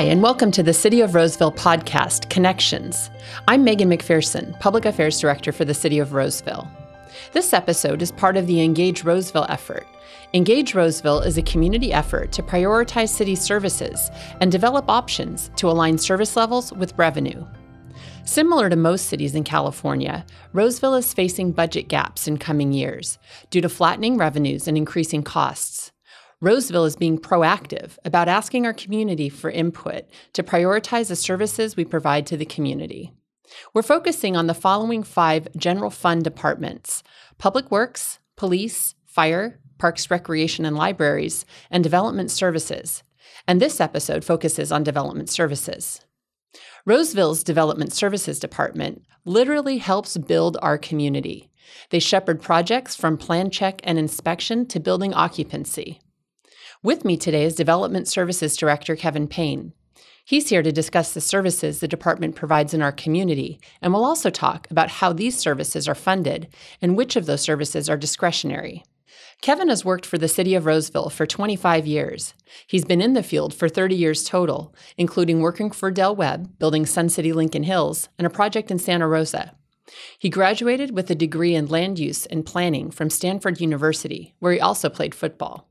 Hi, and welcome to the City of Roseville podcast, Connections. I'm Megan McPherson, Public Affairs Director for the City of Roseville. This episode is part of the Engage Roseville effort. Engage Roseville is a community effort to prioritize city services and develop options to align service levels with revenue. Similar to most cities in California, Roseville is facing budget gaps in coming years due to flattening revenues and increasing costs. Roseville is being proactive about asking our community for input to prioritize the services we provide to the community. We're focusing on the following five general fund departments Public Works, Police, Fire, Parks, Recreation, and Libraries, and Development Services. And this episode focuses on development services. Roseville's Development Services Department literally helps build our community. They shepherd projects from plan check and inspection to building occupancy. With me today is Development Services Director Kevin Payne. He's here to discuss the services the department provides in our community, and we'll also talk about how these services are funded and which of those services are discretionary. Kevin has worked for the City of Roseville for 25 years. He's been in the field for 30 years total, including working for Del Webb, building Sun City Lincoln Hills, and a project in Santa Rosa. He graduated with a degree in land use and planning from Stanford University, where he also played football.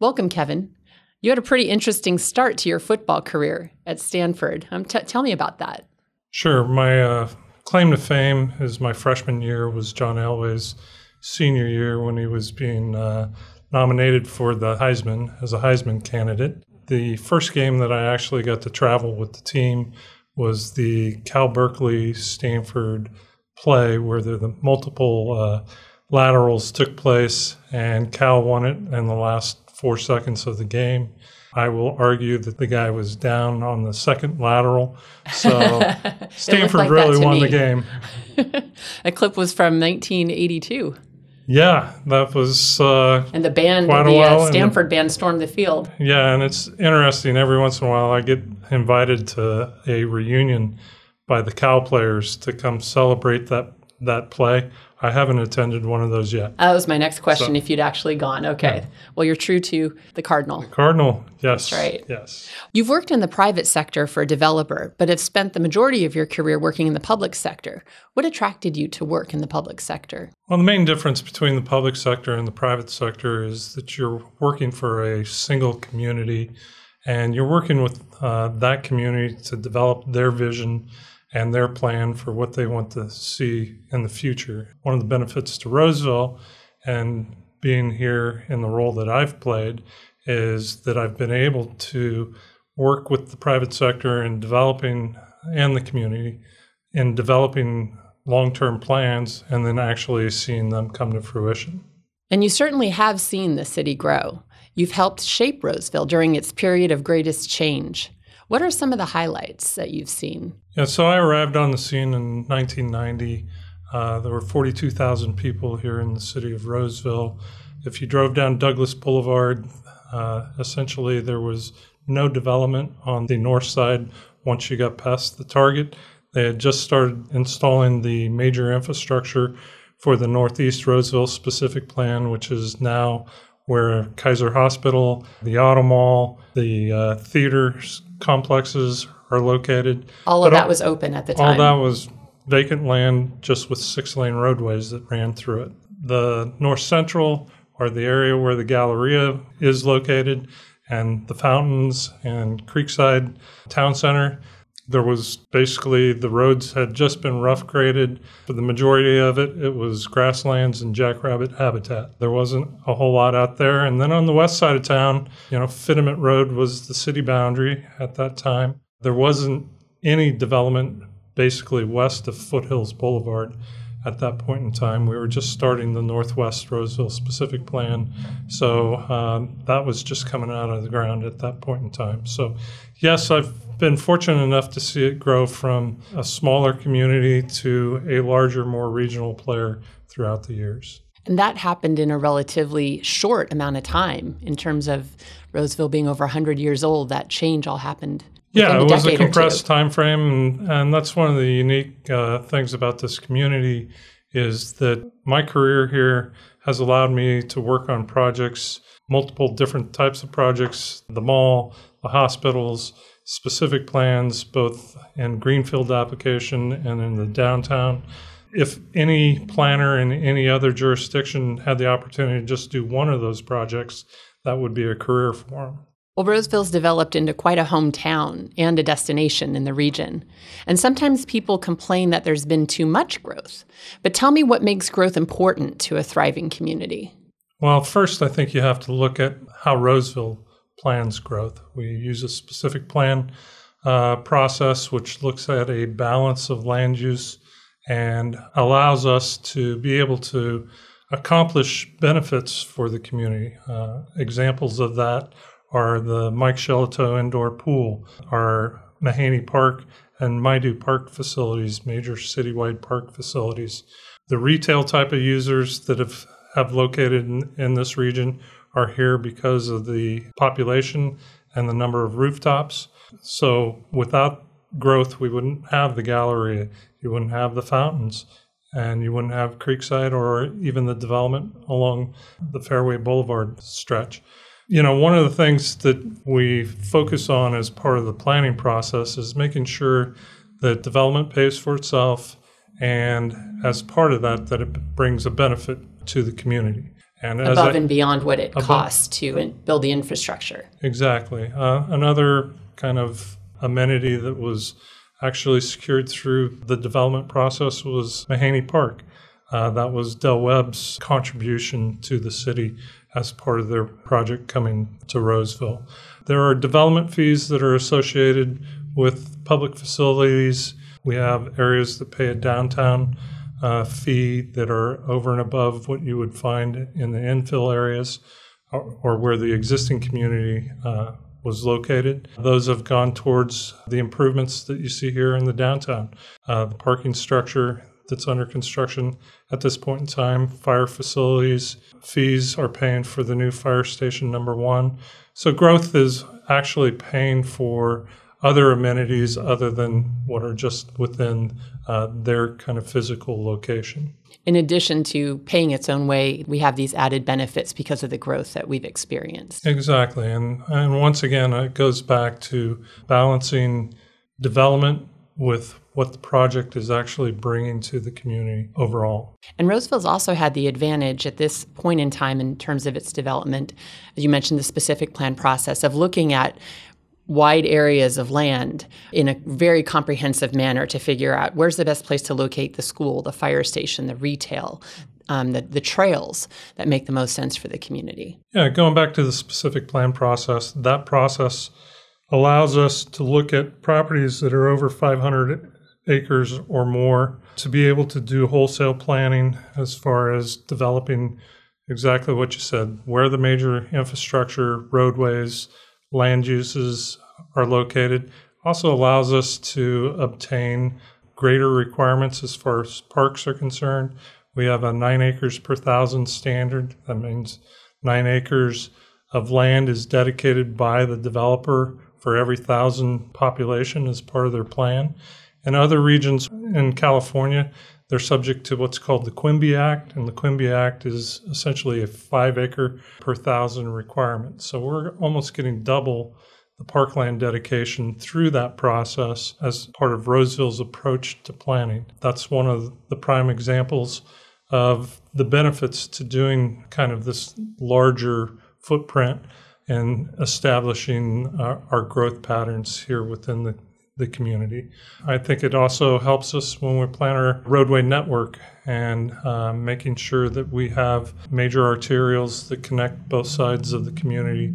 Welcome, Kevin. You had a pretty interesting start to your football career at Stanford. Um, t- tell me about that. Sure. My uh, claim to fame is my freshman year was John Elway's senior year when he was being uh, nominated for the Heisman as a Heisman candidate. The first game that I actually got to travel with the team was the Cal Berkeley Stanford play where the, the multiple uh, laterals took place and Cal won it in the last four seconds of the game. I will argue that the guy was down on the second lateral. So Stanford like really won me. the game. a clip was from 1982. Yeah, that was. Uh, and the band, quite a while, uh, and Stanford band stormed the field. yeah, and it's interesting. Every once in a while, I get invited to a reunion by the Cal players to come celebrate that that play. I haven't attended one of those yet. That was my next question. So- if you'd actually gone, okay. Well, you're true to the Cardinal. Cardinal, yes, That's right. Yes. You've worked in the private sector for a developer, but have spent the majority of your career working in the public sector. What attracted you to work in the public sector? Well, the main difference between the public sector and the private sector is that you're working for a single community and you're working with uh, that community to develop their vision and their plan for what they want to see in the future. One of the benefits to Roseville and being here in the role that I've played is that I've been able to work with the private sector in developing and the community in developing long term plans and then actually seeing them come to fruition. And you certainly have seen the city grow. You've helped shape Roseville during its period of greatest change. What are some of the highlights that you've seen? Yeah, so I arrived on the scene in 1990. Uh, there were 42,000 people here in the city of Roseville. If you drove down Douglas Boulevard, uh, essentially there was no development on the north side once you got past the Target. They had just started installing the major infrastructure for the Northeast Roseville specific plan, which is now where Kaiser Hospital, the Auto Mall, the uh, theater complexes are located. All of But that was open at the time. All that was vacant land just with six lane roadways that ran through it. The North Central, or the area where the Galleria is located, and the fountains and Creekside Town Center, there was basically the roads had just been rough graded. For the majority of it, it was grasslands and jackrabbit habitat. There wasn't a whole lot out there. And then on the west side of town, you know, Fiddyment Road was the city boundary at that time. There wasn't any development basically west of Foothills Boulevard at that point in time. We were just starting the Northwest Roseville specific plan. So um, that was just coming out of the ground at that point in time. So, yes, I've been fortunate enough to see it grow from a smaller community to a larger, more regional player throughout the years. And that happened in a relatively short amount of time in terms of Roseville being over 100 years old. That change all happened. Yeah, it was a decade or two. compressed time frame, and, and that's one of the unique uh, things about this community is that my career here has allowed me to work on projects, multiple different types of projects, the mall, the hospitals, specific plans, both in Greenfield application and in the downtown. If any planner in any other jurisdiction had the opportunity to just do one of those projects, that would be a career for them. Well, Roseville's developed into quite a hometown and a destination in the region. And sometimes people complain that there's been too much growth. But tell me what makes growth important to a thriving community. Well, first, I think you have to look at how Roseville plans growth. We use a specific plan uh, process which looks at a balance of land use and allows us to be able to accomplish benefits for the community. Uh, examples of that are the Mike Shellito Indoor Pool, our Mahany Park and Maidu Park facilities, major citywide park facilities. The retail type of users that have, have located in, in this region are here because of the population and the number of rooftops. So without growth, we wouldn't have the Galleria, you wouldn't have the fountains, and you wouldn't have Creekside or even the development along the Fairway Boulevard stretch. You know, one of the things that we focus on as part of the planning process is making sure that development pays for itself and as part of that that it brings a benefit to the community and above I, and beyond what it above, costs to build the infrastructure exactly uh, another kind of amenity that was actually secured through the development process was mahany park uh, that was del webb's contribution to the city as part of their project coming to Roseville. There are development fees that are associated with public facilities. We have areas that pay a downtown uh, fee that are over and above what you would find in the infill areas or, or where the existing community uh, was located. Those have gone towards the improvements that you see here in the downtown. Uh, the parking structure that's under construction at this point in time. Fire facilities fees are paying for the new fire station number one. So growth is actually paying for other amenities other than what are just within uh, their kind of physical location. In addition to paying its own way, we have these added benefits because of the growth that we've experienced. Exactly. And, and once again, it goes back to balancing development with what the project is actually bringing to the community overall. And Roseville's also had the advantage at this point in time in terms of its development, as you mentioned, the specific plan process of looking at wide areas of land in a very comprehensive manner to figure out where's the best place to locate the school, the fire station, the retail, um, the, the trails that make the most sense for the community. Yeah, going back to the specific plan process, that process allows us to look at properties that are over 500 acres or more to be able to do wholesale planning as far as developing exactly what you said where the major infrastructure, roadways, land uses are located. Also allows us to obtain greater requirements as far as parks are concerned. We have a nine acres per thousand standard. That means nine acres of land is dedicated by the developer for every thousand population as part of their plan. In other regions in California, they're subject to what's called the Quimby Act, and the Quimby Act is essentially a five acre per thousand requirement. So we're almost getting double the parkland dedication through that process as part of Roseville's approach to planning. That's one of the prime examples of the benefits to doing kind of this larger footprint and establishing our, our growth patterns here within the the community. I think it also helps us when we plan our roadway network and uh, making sure that we have major arterials that connect both sides of the community.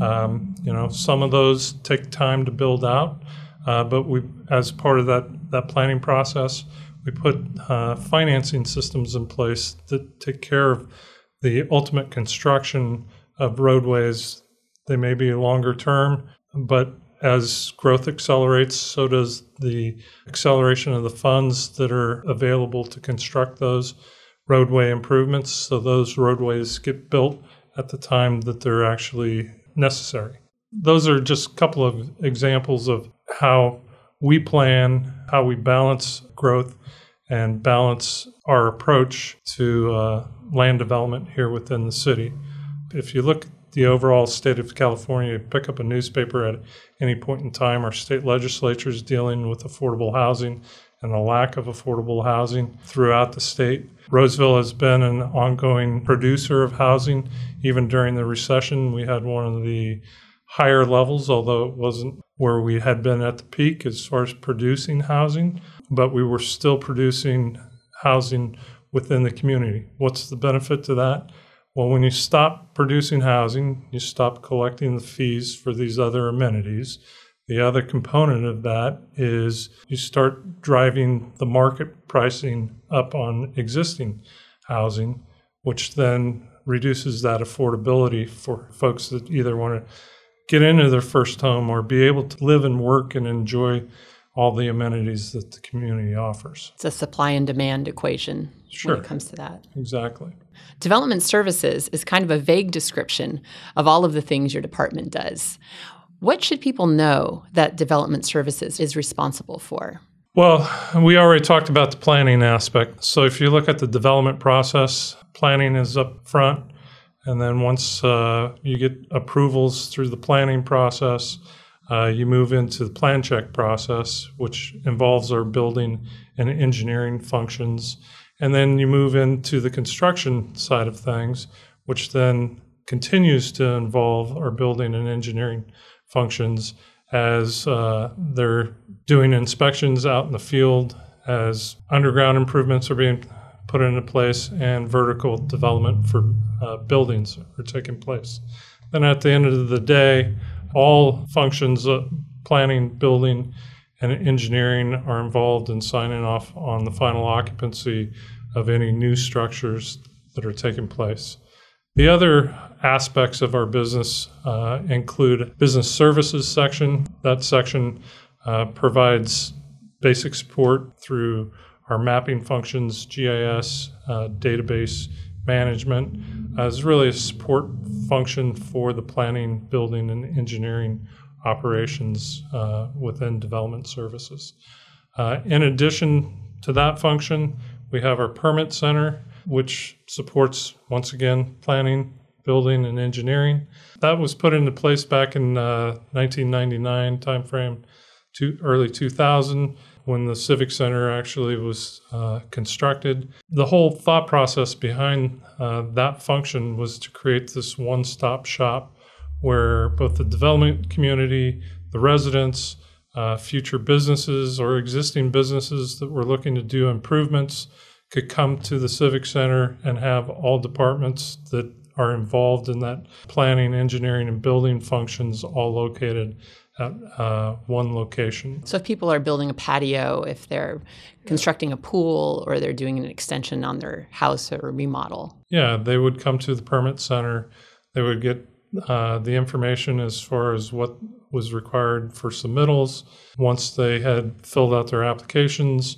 Um, you know, some of those take time to build out, uh, but we, as part of that that planning process, we put uh, financing systems in place that take care of the ultimate construction of roadways. They may be longer term, but as growth accelerates, so does the acceleration of the funds that are available to construct those roadway improvements. So those roadways get built at the time that they're actually necessary. Those are just a couple of examples of how we plan, how we balance growth, and balance our approach to uh, land development here within the city. If you look the overall state of California. Pick up a newspaper at any point in time. Our state legislature is dealing with affordable housing and the lack of affordable housing throughout the state. Roseville has been an ongoing producer of housing. Even during the recession, we had one of the higher levels, although it wasn't where we had been at the peak as far as producing housing, but we were still producing housing within the community. What's the benefit to that? Well, when you stop producing housing, you stop collecting the fees for these other amenities. The other component of that is you start driving the market pricing up on existing housing, which then reduces that affordability for folks that either want to get into their first home or be able to live and work and enjoy all the amenities that the community offers. It's a supply and demand equation sure. when it comes to that. Exactly. Development services is kind of a vague description of all of the things your department does. What should people know that development services is responsible for? Well, we already talked about the planning aspect. So if you look at the development process, planning is up front. And then once uh, you get approvals through the planning process, uh, you move into the plan check process, which involves our building and engineering functions. And then you move into the construction side of things, which then continues to involve our building and engineering functions as uh, they're doing inspections out in the field, as underground improvements are being put into place, and vertical development for uh, buildings are taking place. Then at the end of the day, all functions of planning, building, and engineering are involved in signing off on the final occupancy of any new structures that are taking place. The other aspects of our business uh, include business services section. That section uh, provides basic support through our mapping functions, GIS, uh, database management. It's really a support function for the planning, building, and engineering operations uh, within development services. Uh, in addition to that function, we have our permit center, which supports, once again, planning, building, and engineering. That was put into place back in uh, 1999 timeframe to early 2000 when the Civic Center actually was uh, constructed. The whole thought process behind uh, that function was to create this one stop shop where both the development community, the residents, uh, future businesses or existing businesses that were looking to do improvements could come to the Civic Center and have all departments that are involved in that planning, engineering, and building functions all located at uh, one location. So, if people are building a patio, if they're constructing a pool, or they're doing an extension on their house or remodel, yeah, they would come to the permit center. They would get uh, the information as far as what was required for submittals. Once they had filled out their applications,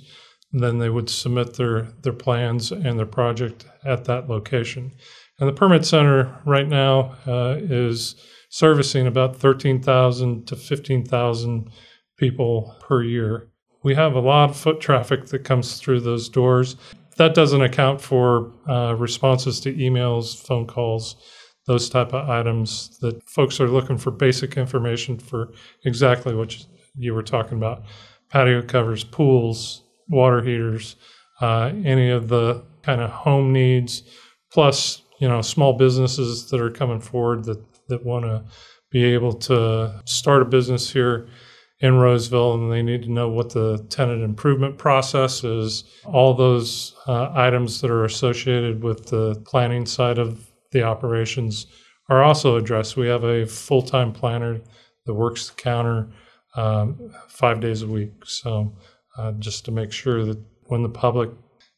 then they would submit their, their plans and their project at that location. And the permit center right now uh, is servicing about 13,000 to 15,000 people per year. We have a lot of foot traffic that comes through those doors. That doesn't account for uh, responses to emails, phone calls, those type of items that folks are looking for basic information for exactly what you were talking about patio covers, pools, water heaters, uh, any of the kind of home needs, plus you know small businesses that are coming forward that that want to be able to start a business here in Roseville and they need to know what the tenant improvement process is. All those uh, items that are associated with the planning side of the operations are also addressed. We have a full time planner that works the counter um, five days a week. So uh, just to make sure that when the public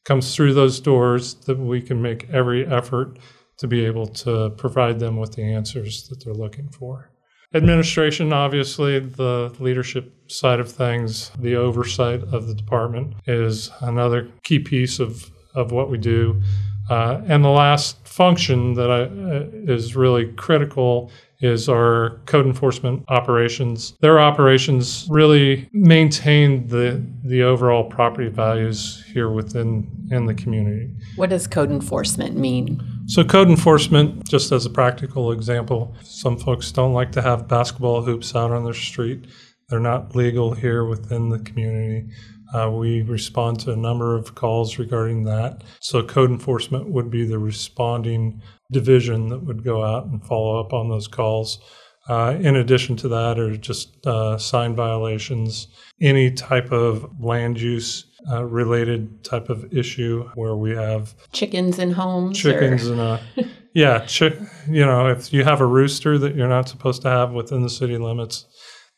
comes through those doors, that we can make every effort to be able to provide them with the answers that they're looking for. Administration, obviously, the leadership side of things, the oversight of the department is another key piece of, of what we do. Uh, and the last function that I, uh, is really critical is our code enforcement operations. Their operations really maintain the the overall property values here within in the community. What does code enforcement mean? So, code enforcement, just as a practical example, some folks don't like to have basketball hoops out on their street. They're not legal here within the community. Uh, we respond to a number of calls regarding that. So, code enforcement would be the responding division that would go out and follow up on those calls. Uh, in addition to that, are just uh, sign violations, any type of land use uh, related type of issue where we have chickens in homes. Chickens in a yeah, chi- you know, if you have a rooster that you're not supposed to have within the city limits,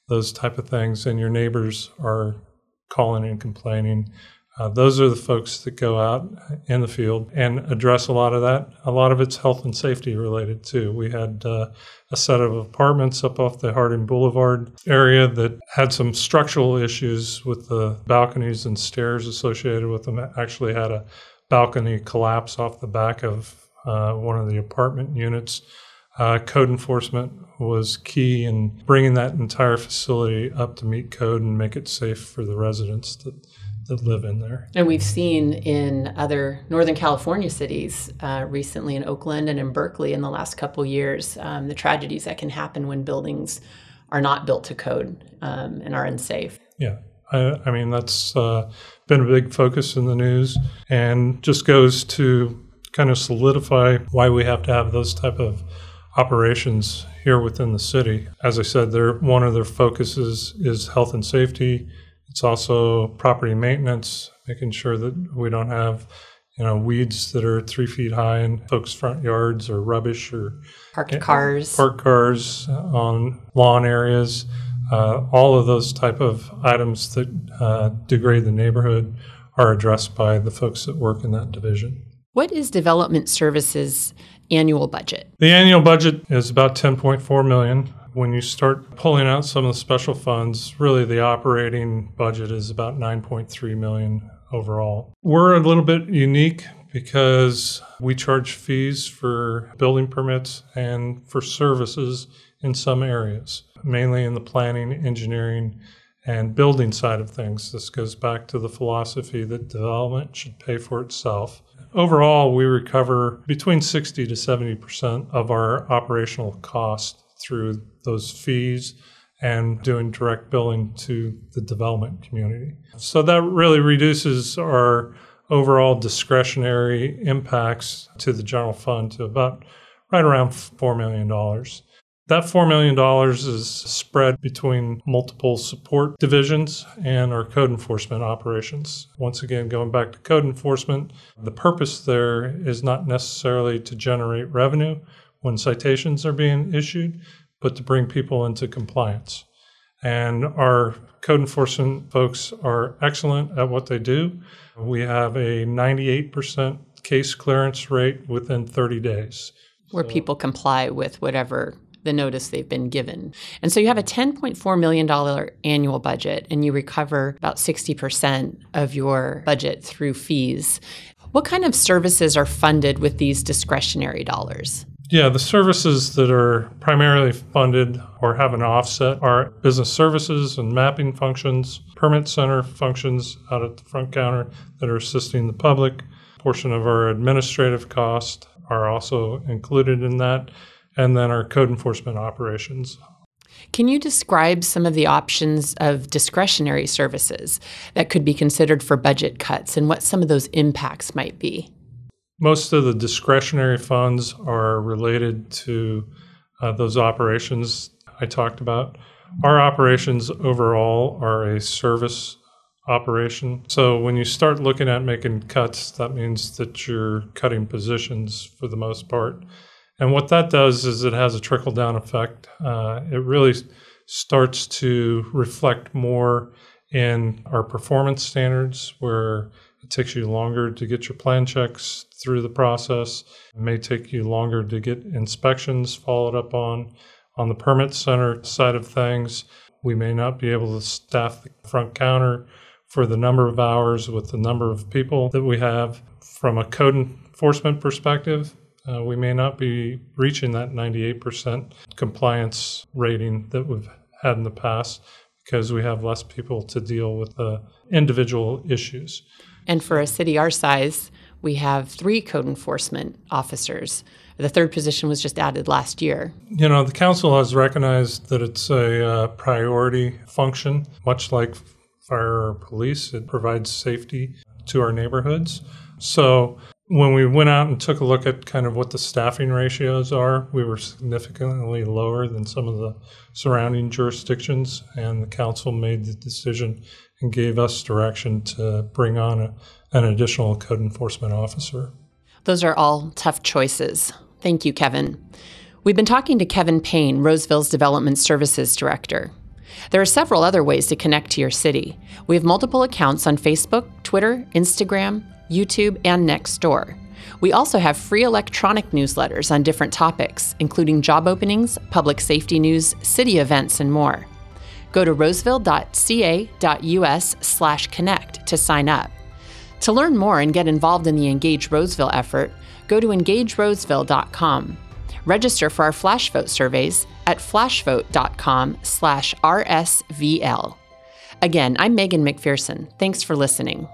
those type of things, and your neighbors are calling and complaining. Uh, those are the folks that go out in the field and address a lot of that. A lot of it's health and safety related too. We had uh, a set of apartments up off the Harding Boulevard area that had some structural issues with the balconies and stairs associated with them. Actually had a balcony collapse off the back of uh, one of the apartment units. Uh, code enforcement was key in bringing that entire facility up to meet code and make it safe for the residents that, that live in there. And we've seen in other Northern California cities uh, recently in Oakland and in Berkeley in the last couple years um, the tragedies that can happen when buildings are not built to code um, and are unsafe. Yeah. I, I mean, that's uh, been a big focus in the news and just goes to kind of solidify why we have to have those type of operations here within the city. As I said, they one of their focuses is health and safety. It's also property maintenance, making sure that we don't have you know weeds that are three feet high in folks' front yards or rubbish or parked cars, parked cars on lawn areas. Uh, all of those type of items that uh, degrade the neighborhood are addressed by the folks that work in that division. What is development services annual budget? The annual budget is about 10.4 million. When you start pulling out some of the special funds, really the operating budget is about 9.3 million overall. We're a little bit unique because we charge fees for building permits and for services in some areas, mainly in the planning, engineering, and building side of things. This goes back to the philosophy that development should pay for itself. Overall, we recover between 60 to 70% of our operational cost through those fees and doing direct billing to the development community. So that really reduces our overall discretionary impacts to the general fund to about right around $4 million. That $4 million is spread between multiple support divisions and our code enforcement operations. Once again, going back to code enforcement, the purpose there is not necessarily to generate revenue when citations are being issued, but to bring people into compliance. And our code enforcement folks are excellent at what they do. We have a 98% case clearance rate within 30 days. Where so, people comply with whatever the notice they've been given. And so you have a $10.4 million annual budget and you recover about 60% of your budget through fees. What kind of services are funded with these discretionary dollars? Yeah, the services that are primarily funded or have an offset are business services and mapping functions, permit center functions out at the front counter that are assisting the public. A portion of our administrative costs are also included in that and then our code enforcement operations. Can you describe some of the options of discretionary services that could be considered for budget cuts and what some of those impacts might be? Most of the discretionary funds are related to uh, those operations I talked about. Our operations overall are a service operation. So when you start looking at making cuts, that means that you're cutting positions for the most part. And what that does is it has a trickle down effect. Uh, it really starts to reflect more in our performance standards, where it takes you longer to get your plan checks through the process. It may take you longer to get inspections followed up on. On the permit center side of things, we may not be able to staff the front counter for the number of hours with the number of people that we have. From a code enforcement perspective, uh, we may not be reaching that 98% compliance rating that we've had in the past because we have less people to deal with the individual issues. And for a city our size, We have three code enforcement officers. The third position was just added last year. You know, the council has recognized that it's a uh, priority function, much like fire or police. It provides safety to our neighborhoods. So when we went out and took a look at kind of what the staffing ratios are, we were significantly lower than some of the surrounding jurisdictions, and the council made the decision and gave us direction to bring on a, an additional code enforcement officer. Those are all tough choices. Thank you, Kevin. We've been talking to Kevin Payne, Roseville's Development Services Director. There are several other ways to connect to your city. We have multiple accounts on Facebook, Twitter, Instagram, YouTube, and Nextdoor. We also have free electronic newsletters on different topics, including job openings, public safety news, city events, and more. Go to roseville.ca.us/connect to sign up. To learn more and get involved in the Engage Roseville effort, go to engageroseville.com. Register for our flash vote surveys at flashvote.com/rsvl. Again, I'm Megan McPherson. Thanks for listening.